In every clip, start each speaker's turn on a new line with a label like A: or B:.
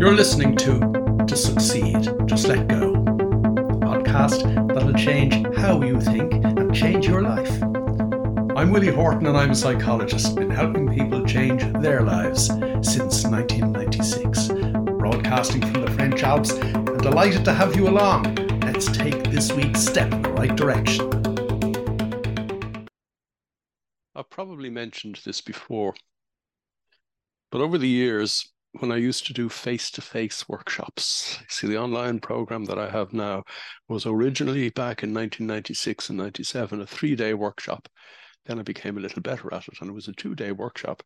A: You're listening to To Succeed, Just Let Go, a podcast that'll change how you think and change your life. I'm Willie Horton and I'm a psychologist, been helping people change their lives since 1996. Broadcasting from the French Alps and delighted to have you along. Let's take this week's step in the right direction.
B: I've probably mentioned this before, but over the years, when I used to do face to face workshops. See, the online program that I have now was originally back in 1996 and 97, a three day workshop. Then I became a little better at it, and it was a two day workshop.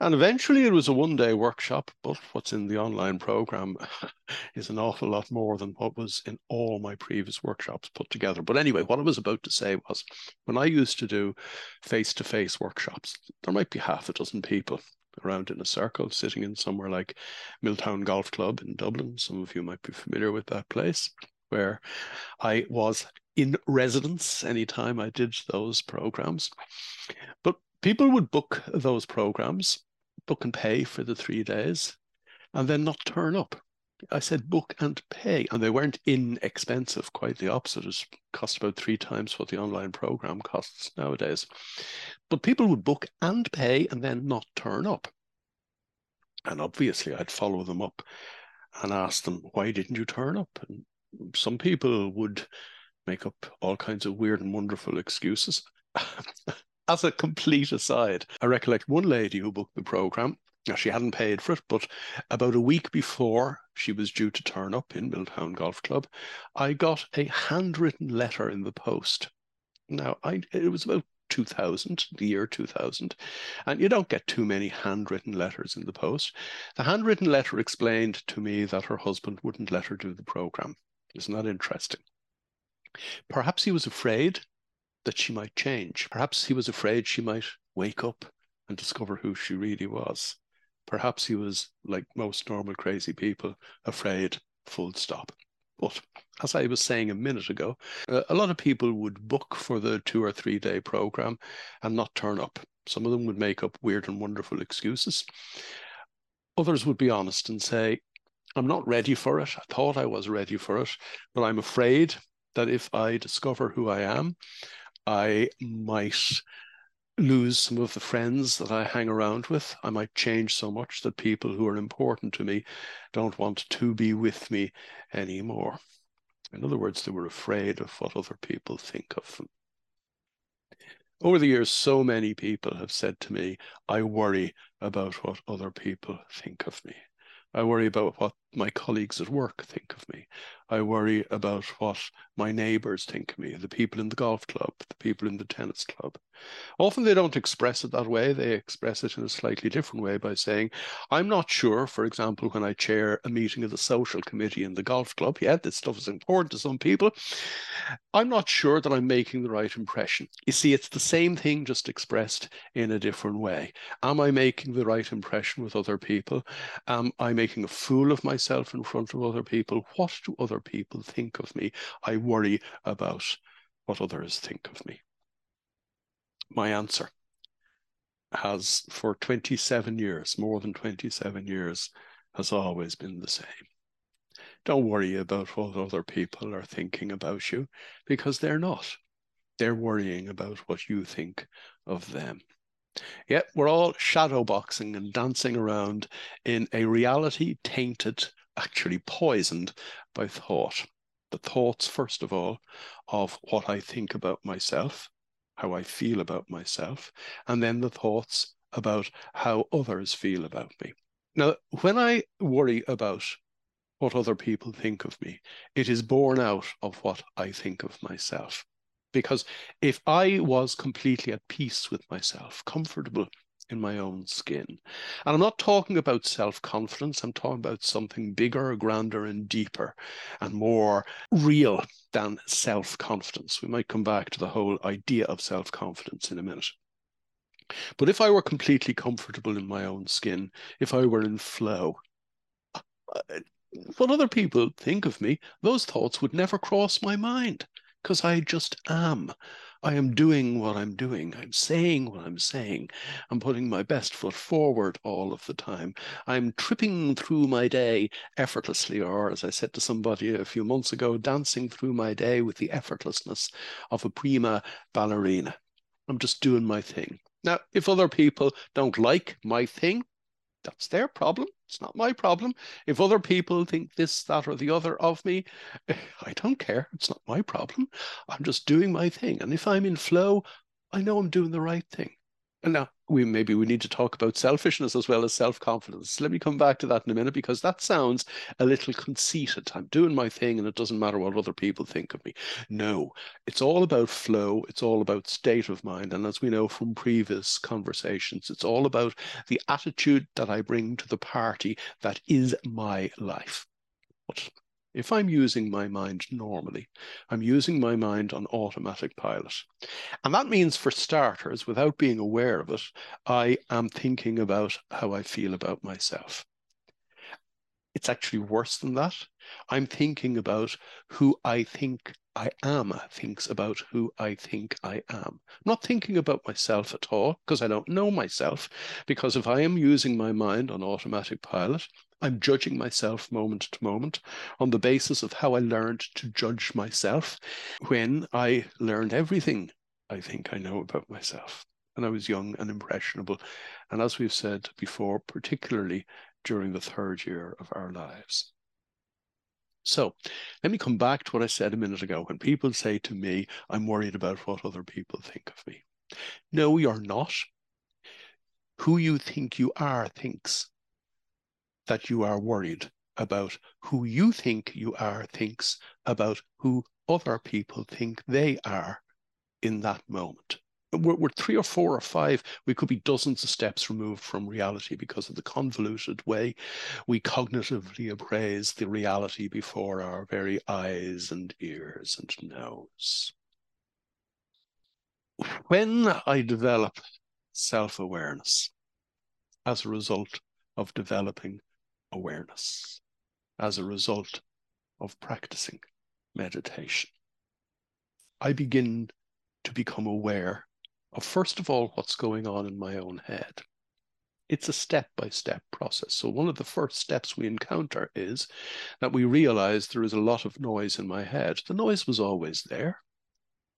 B: And eventually it was a one day workshop, but what's in the online program is an awful lot more than what was in all my previous workshops put together. But anyway, what I was about to say was when I used to do face to face workshops, there might be half a dozen people around in a circle, sitting in somewhere like Milltown Golf Club in Dublin. Some of you might be familiar with that place, where I was in residence anytime I did those programs. But people would book those programs, book and pay for the three days, and then not turn up. I said book and pay, and they weren't inexpensive. Quite the opposite. It cost about three times what the online program costs nowadays. But people would book and pay and then not turn up. And obviously, I'd follow them up and ask them, why didn't you turn up? And some people would make up all kinds of weird and wonderful excuses. As a complete aside, I recollect one lady who booked the program now, she hadn't paid for it, but about a week before she was due to turn up in Milltown Golf Club, I got a handwritten letter in the post. Now, I, it was about 2000, the year 2000, and you don't get too many handwritten letters in the post. The handwritten letter explained to me that her husband wouldn't let her do the program. Isn't that interesting? Perhaps he was afraid that she might change. Perhaps he was afraid she might wake up and discover who she really was. Perhaps he was, like most normal crazy people, afraid, full stop. But as I was saying a minute ago, uh, a lot of people would book for the two or three day program and not turn up. Some of them would make up weird and wonderful excuses. Others would be honest and say, I'm not ready for it. I thought I was ready for it, but I'm afraid that if I discover who I am, I might lose some of the friends that I hang around with. I might change so much that people who are important to me don't want to be with me anymore. In other words, they were afraid of what other people think of them. Over the years, so many people have said to me, I worry about what other people think of me. I worry about what my colleagues at work think of me. I worry about what my neighbors think of me, the people in the golf club, the people in the tennis club. Often they don't express it that way. They express it in a slightly different way by saying, I'm not sure, for example, when I chair a meeting of the social committee in the golf club, yeah, this stuff is important to some people. I'm not sure that I'm making the right impression. You see, it's the same thing, just expressed in a different way. Am I making the right impression with other people? Am I making a fool of myself in front of other people? What do other people think of me? I worry about what others think of me my answer has for 27 years, more than 27 years, has always been the same. Don't worry about what other people are thinking about you because they're not. They're worrying about what you think of them. Yet we're all shadowboxing and dancing around in a reality tainted, actually poisoned by thought. The thoughts, first of all, of what I think about myself, how I feel about myself, and then the thoughts about how others feel about me. Now, when I worry about what other people think of me, it is born out of what I think of myself. Because if I was completely at peace with myself, comfortable in my own skin. And I'm not talking about self confidence, I'm talking about something bigger, grander, and deeper and more real than self confidence. We might come back to the whole idea of self confidence in a minute. But if I were completely comfortable in my own skin, if I were in flow, what other people think of me, those thoughts would never cross my mind because I just am. I am doing what I'm doing. I'm saying what I'm saying. I'm putting my best foot forward all of the time. I'm tripping through my day effortlessly, or as I said to somebody a few months ago, dancing through my day with the effortlessness of a prima ballerina. I'm just doing my thing. Now, if other people don't like my thing, that's their problem. It's not my problem. If other people think this, that, or the other of me, I don't care. It's not my problem. I'm just doing my thing. And if I'm in flow, I know I'm doing the right thing. Now we maybe we need to talk about selfishness as well as self-confidence. Let me come back to that in a minute because that sounds a little conceited. I'm doing my thing and it doesn't matter what other people think of me. No, it's all about flow, it's all about state of mind. And as we know from previous conversations, it's all about the attitude that I bring to the party that is my life. But if I'm using my mind normally, I'm using my mind on automatic pilot. And that means, for starters, without being aware of it, I am thinking about how I feel about myself. It's actually worse than that. I'm thinking about who I think I am thinks about who I think I am. I'm not thinking about myself at all because I don't know myself. Because if I am using my mind on automatic pilot, I'm judging myself moment to moment on the basis of how I learned to judge myself when I learned everything I think I know about myself. And I was young and impressionable. And as we've said before, particularly during the third year of our lives. So let me come back to what I said a minute ago. When people say to me, I'm worried about what other people think of me. No, you're not. Who you think you are thinks that you are worried about who you think you are thinks about who other people think they are in that moment. We're, we're, three or four or five, we could be dozens of steps removed from reality because of the convoluted way we cognitively appraise the reality before our very eyes and ears and nose. When I develop self awareness as a result of developing awareness as a result of practicing meditation. I begin to become aware of, first of all, what's going on in my own head. It's a step by step process. So, one of the first steps we encounter is that we realize there is a lot of noise in my head. The noise was always there.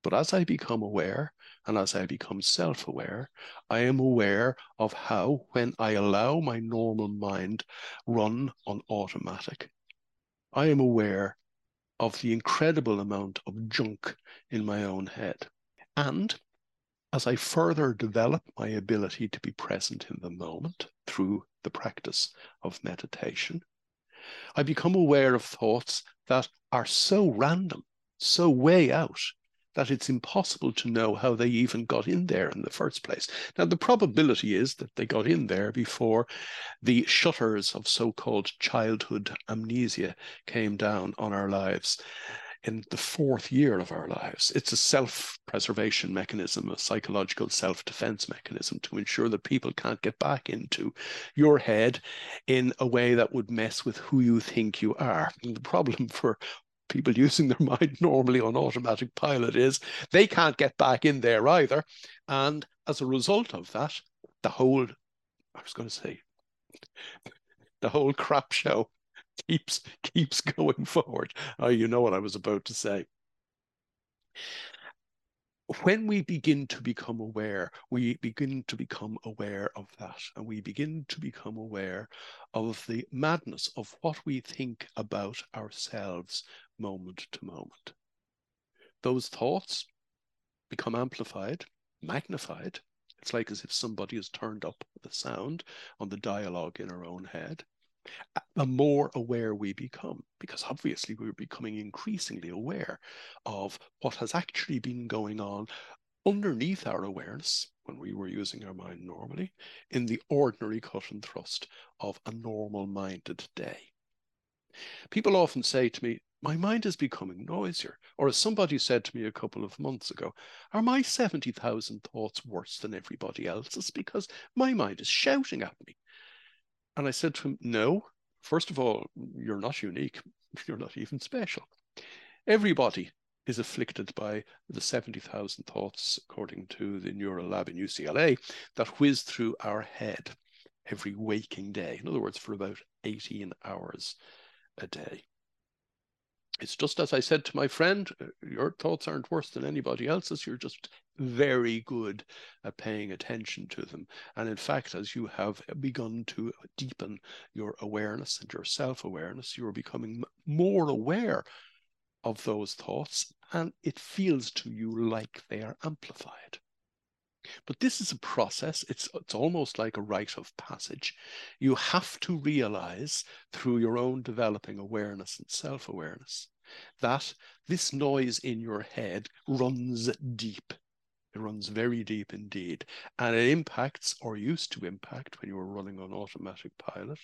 B: But as I become aware and as I become self aware, I am aware of how, when I allow my normal mind run on automatic, I am aware of the incredible amount of junk in my own head. And as I further develop my ability to be present in the moment through the practice of meditation, I become aware of thoughts that are so random, so way out, that it's impossible to know how they even got in there in the first place. Now, the probability is that they got in there before the shutters of so called childhood amnesia came down on our lives in the fourth year of our lives. It's a self preservation mechanism, a psychological self defense mechanism to ensure that people can't get back into your head in a way that would mess with who you think you are. And the problem for people using their mind normally on automatic pilot is they can't get back in there either. And as a result of that, the whole, I was going to say, the whole crap show keeps keeps going forward. Oh, you know what I was about to say when we begin to become aware, we begin to become aware of that. And we begin to become aware of the madness of what we think about ourselves moment to moment. Those thoughts become amplified, magnified. It's like as if somebody has turned up the sound on the dialogue in our own head the more aware we become, because obviously we're becoming increasingly aware of what has actually been going on underneath our awareness when we were using our mind normally in the ordinary cut and thrust of a normal minded day. People often say to me, my mind is becoming noisier. Or as somebody said to me a couple of months ago, are my 70,000 thoughts worse than everybody else's because my mind is shouting at me? And I said to him, No, first of all, you're not unique. You're not even special. Everybody is afflicted by the 70,000 thoughts, according to the neural lab in UCLA, that whiz through our head every waking day. In other words, for about 18 hours a day. It's just as I said to my friend, uh, your thoughts aren't worse than anybody else's. You're just very good at paying attention to them. And in fact, as you have begun to deepen your awareness and your self awareness, you're becoming more aware of those thoughts, and it feels to you like they are amplified. But this is a process. It's, it's almost like a rite of passage. You have to realize through your own developing awareness and self awareness that this noise in your head runs deep. It runs very deep indeed. And it impacts, or used to impact when you were running on automatic pilot,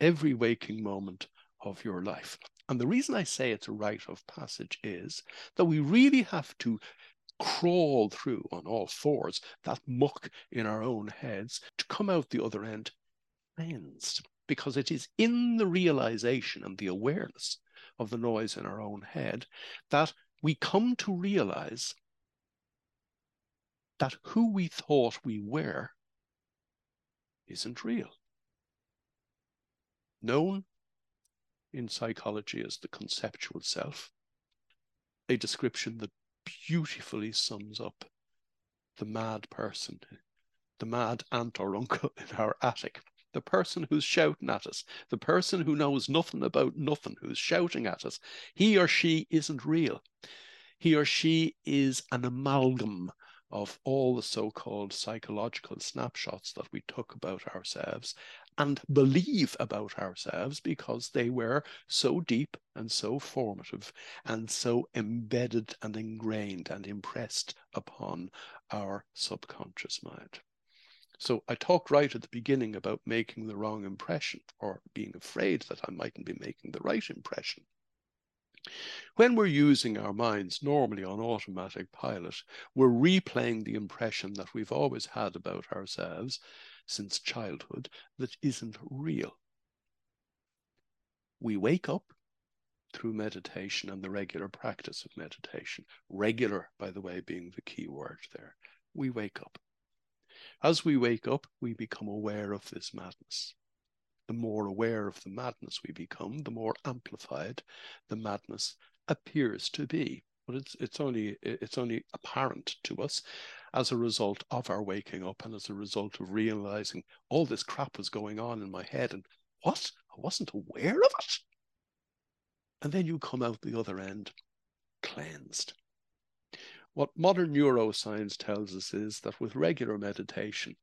B: every waking moment of your life. And the reason I say it's a rite of passage is that we really have to crawl through on all fours that muck in our own heads to come out the other end cleansed. Because it is in the realization and the awareness of the noise in our own head that we come to realize that who we thought we were isn't real. Known in psychology as the conceptual self, a description that beautifully sums up the mad person, the mad aunt or uncle in our attic, the person who's shouting at us, the person who knows nothing about nothing, who's shouting at us. He or she isn't real. He or she is an amalgam of all the so called psychological snapshots that we took about ourselves and believe about ourselves because they were so deep and so formative and so embedded and ingrained and impressed upon our subconscious mind. So I talked right at the beginning about making the wrong impression or being afraid that I mightn't be making the right impression. When we're using our minds normally on automatic pilot, we're replaying the impression that we've always had about ourselves since childhood that isn't real. We wake up through meditation and the regular practice of meditation. Regular, by the way, being the key word there. We wake up. As we wake up, we become aware of this madness the more aware of the madness we become, the more amplified the madness appears to be. But it's it's only it's only apparent to us as a result of our waking up and as a result of realizing all this crap was going on in my head and what? I wasn't aware of it. And then you come out the other end cleansed. What modern neuroscience tells us is that with regular meditation,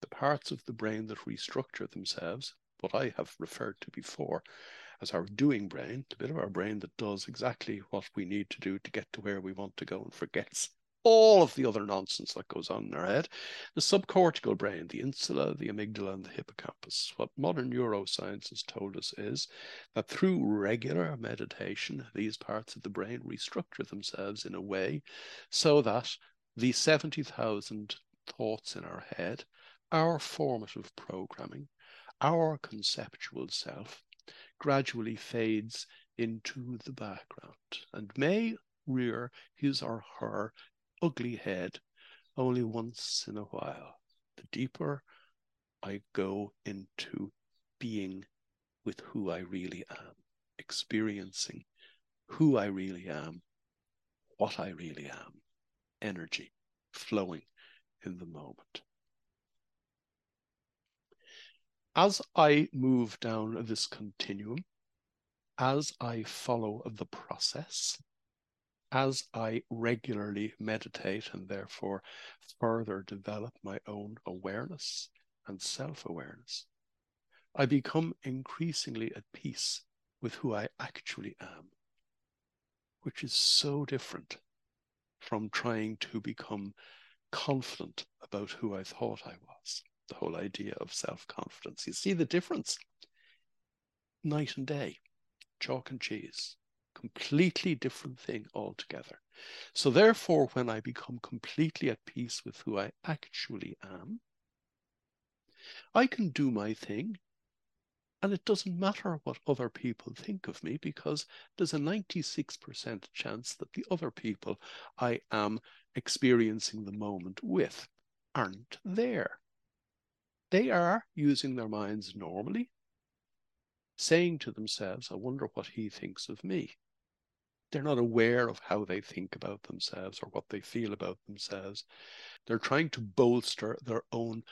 B: the parts of the brain that restructure themselves what I have referred to before as our doing brain, the bit of our brain that does exactly what we need to do to get to where we want to go and forgets all of the other nonsense that goes on in our head. The subcortical brain, the insula, the amygdala, and the hippocampus. What modern neuroscience has told us is that through regular meditation, these parts of the brain restructure themselves in a way so that the 70,000 thoughts in our head, our formative programming, our conceptual self gradually fades into the background and may rear his or her ugly head only once in a while. The deeper I go into being with who I really am, experiencing who I really am, what I really am, energy flowing in the moment as I move down this continuum, as I follow the process, as I regularly meditate and therefore further develop my own awareness and self awareness, I become increasingly at peace with who I actually am, which is so different from trying to become confident about who I thought I was the whole idea of self confidence. You see the difference? Night and day, chalk and cheese, completely different thing altogether. So, therefore, when I become completely at peace with who I actually am, I can do my thing And it doesn't matter what other people think of me because there's a 96% chance that the other people I am experiencing the moment with aren't there. They are using their minds normally, saying to themselves, I wonder what he thinks of me. They're not aware of how they think about themselves or what they feel about themselves. They're trying to bolster their own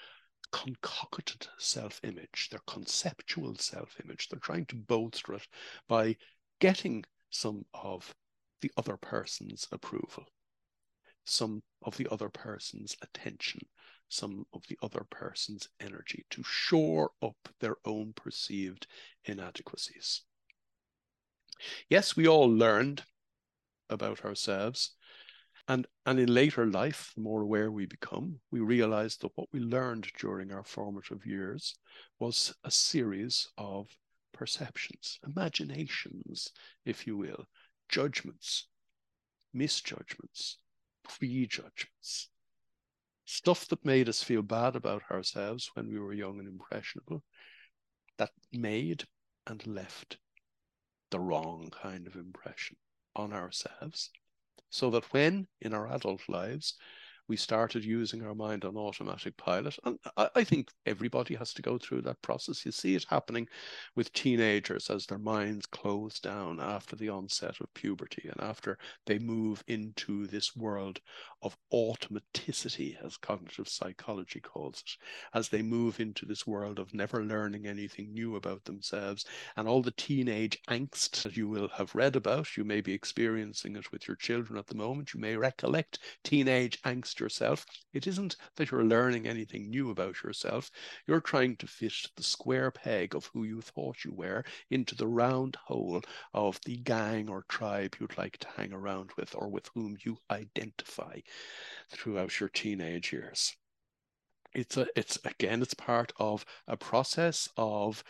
B: concocted self image, their conceptual self image. They're trying to bolster it by getting some of the other person's approval, some of the other person's attention, some of the other person's energy to shore up their own perceived inadequacies. Yes, we all learned about ourselves and, and in later life, the more aware we become, we realize that what we learned during our formative years was a series of perceptions, imaginations, if you will, judgments, misjudgments, prejudgments, stuff that made us feel bad about ourselves when we were young and impressionable, that made and left the wrong kind of impression on ourselves. So that when in our adult lives we started using our mind on automatic pilot. And I, I, think everybody has to go through that process. You see it happening with teenagers as their minds close down after the onset of puberty and after they move into this world of automaticity, as cognitive psychology calls it, as they move into this world of never learning anything new about themselves and all the teenage angst that you will have read about. You may be experiencing it with your children at the moment. You may recollect teenage angst yourself. It isn't that you're learning anything new about yourself. You're trying to fit the square peg of who you thought you were into the round hole of the gang or tribe you'd like to hang around with or with whom you identify throughout your teenage years it's a it's again it's part of a process of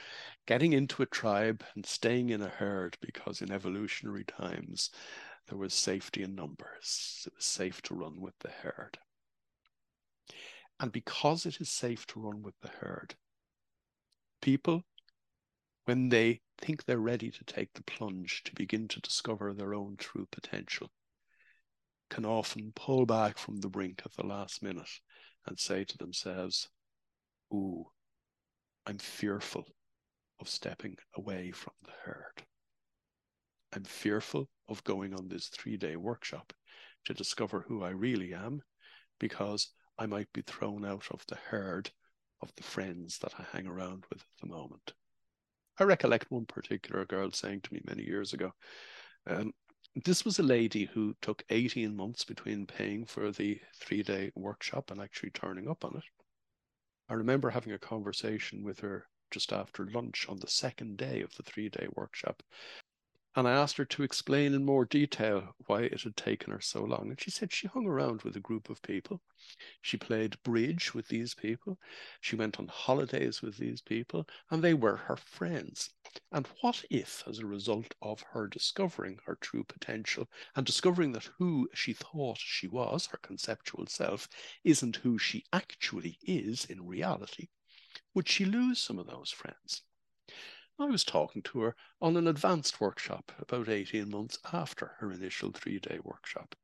B: getting into a tribe and staying in a herd because in evolutionary times there was safety in numbers. It was safe to run with the herd. And because it is safe to run with the herd, people, when they think they're ready to take the plunge to begin to discover their own true potential, can often pull back from the brink at the last minute and say to themselves, Ooh, I'm fearful of stepping away from the herd. I'm fearful of going on this three day workshop to discover who I really am because I might be thrown out of the herd of the friends that I hang around with at the moment. I recollect one particular girl saying to me many years ago, um, this was a lady who took 18 months between paying for the three day workshop and actually turning up on it. I remember having a conversation with her just after lunch on the second day of the three day workshop and I asked her to explain in more detail why it had taken her so long. And she said she hung around with a group of people. She played bridge with these people. She went on holidays with these people, and they were her friends. And what if, as a result of her discovering her true potential and discovering that who she thought she was, her conceptual self, isn't who she actually is in reality, would she lose some of those friends? I was talking to her on an advanced workshop about 18 months after her initial three day workshop.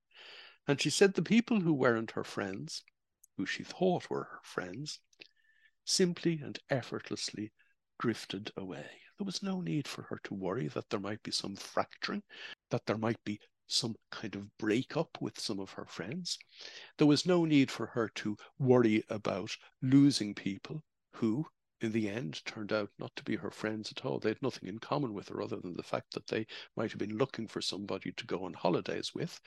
B: And she said the people who weren't her friends, who she thought were her friends, simply and effortlessly drifted away. There was no need for her to worry that there might be some fracturing, that there might be some kind of breakup with some of her friends. There was no need for her to worry about losing people who, in the end turned out not to be her friends at all. They had nothing in common with her other than the fact that they might have been looking for somebody to go on holidays with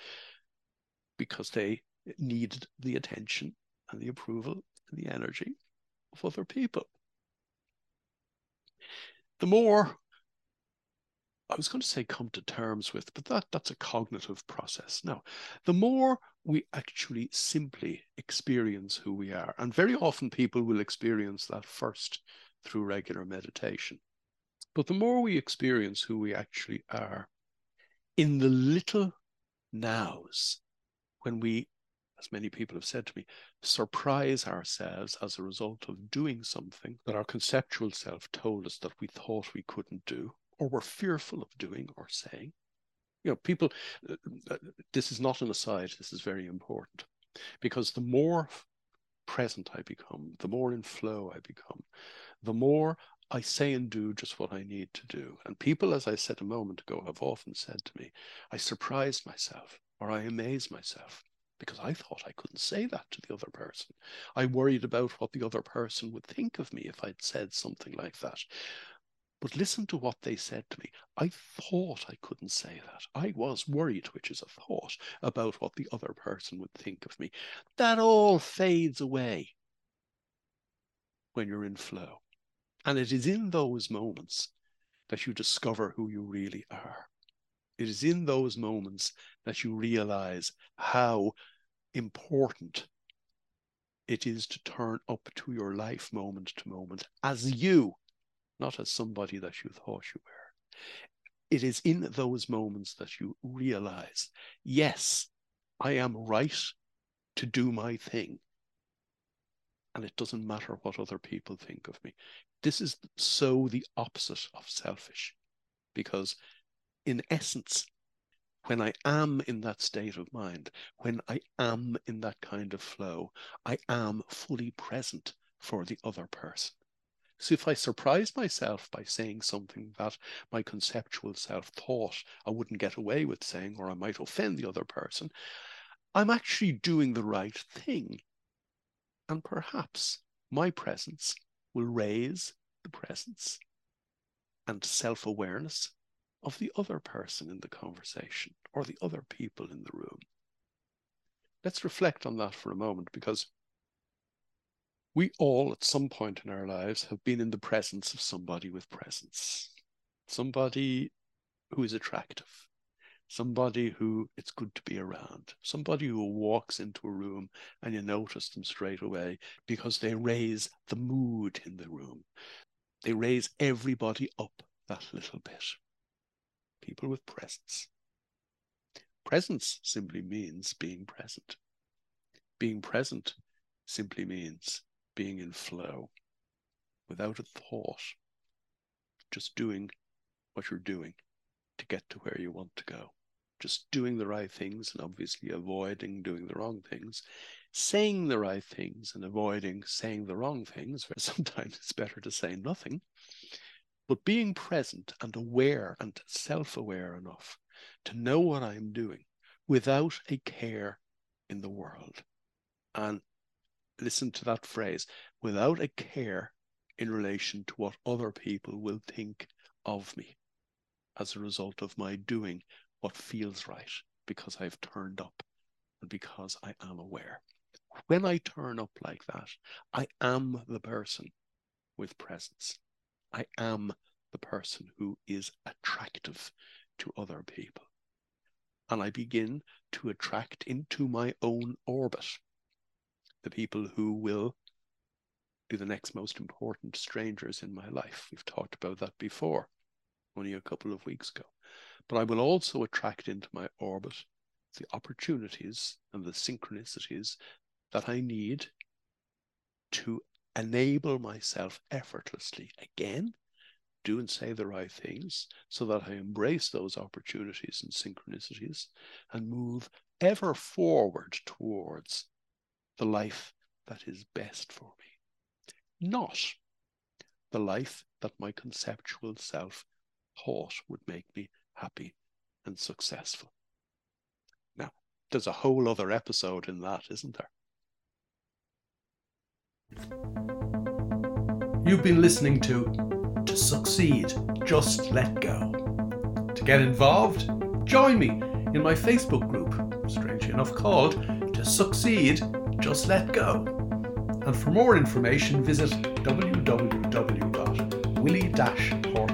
B: because they needed the attention and the approval and the energy of other people. The more I was going to say come to terms with, but that, that's a cognitive process. Now, the more we actually simply experience who we are, and very often people will experience that first through regular meditation. But the more we experience who we actually are in the little nows, when we, as many people have said to me, surprise ourselves as a result of doing something that our conceptual self told us that we thought we couldn't do or were fearful of doing or saying. You know, people, uh, uh, this is not an aside, this is very important because the more present I become, the more in flow I become, the more I say and do just what I need to do. And people, as I said a moment ago, have often said to me, I surprised myself or I amaze myself because I thought I couldn't say that to the other person. I worried about what the other person would think of me if I'd said something like that. But listen to what they said to me. I thought I couldn't say that. I was worried, which is a thought, about what the other person would think of me. That all fades away when you're in flow. And it is in those moments that you discover who you really are. It is in those moments that you realize how important it is to turn up to your life moment to moment as you, not as somebody that you thought you were. It is in those moments that you realize, yes, I am right to do my thing. And it doesn't matter what other people think of me. This is so the opposite of selfish because in essence, when I am in that state of mind, when I am in that kind of flow, I am fully present for the other person. So if I surprise myself by saying something that my conceptual self thought I wouldn't get away with saying, or I might offend the other person, I'm actually doing the right thing. And perhaps my presence will raise the presence and self awareness of the other person in the conversation or the other people in the room. Let's reflect on that for a moment because we all, at some point in our lives, have been in the presence of somebody with presence, somebody who is attractive, somebody who it's good to be around, somebody who walks into a room and you notice them straight away because they raise the mood in the room. They raise everybody up that little bit people with presence. Presence simply means being present. Being present simply means being in flow without a thought, just doing what you're doing to get to where you want to go. Just doing the right things and obviously avoiding doing the wrong things, saying the right things and avoiding saying the wrong things. Sometimes it's better to say nothing but being present and aware and self aware enough to know what I'm doing without a care in the world. And listen to that phrase without a care in relation to what other people will think of me as a result of my doing what feels right because I've turned up and because I am aware. When I turn up like that, I am the person with presence. I am the person who is attractive to other people. And I begin to attract into my own orbit the people who will be the next most important strangers in my life. We've talked about that before, only a couple of weeks ago. But I will also attract into my orbit the opportunities and the synchronicities that I need to enable myself effortlessly again do and say the right things so that I embrace those opportunities and synchronicities and move ever forward towards the life that is best for me. Not the life that my conceptual self thought would make me happy and successful. Now, there's a whole other episode in that, isn't there?
A: You've been listening to To Succeed, Just Let Go. To get involved, join me in my Facebook group, strangely enough called To Succeed, Just Let Go. And for more information, visit www.willie-horton.com.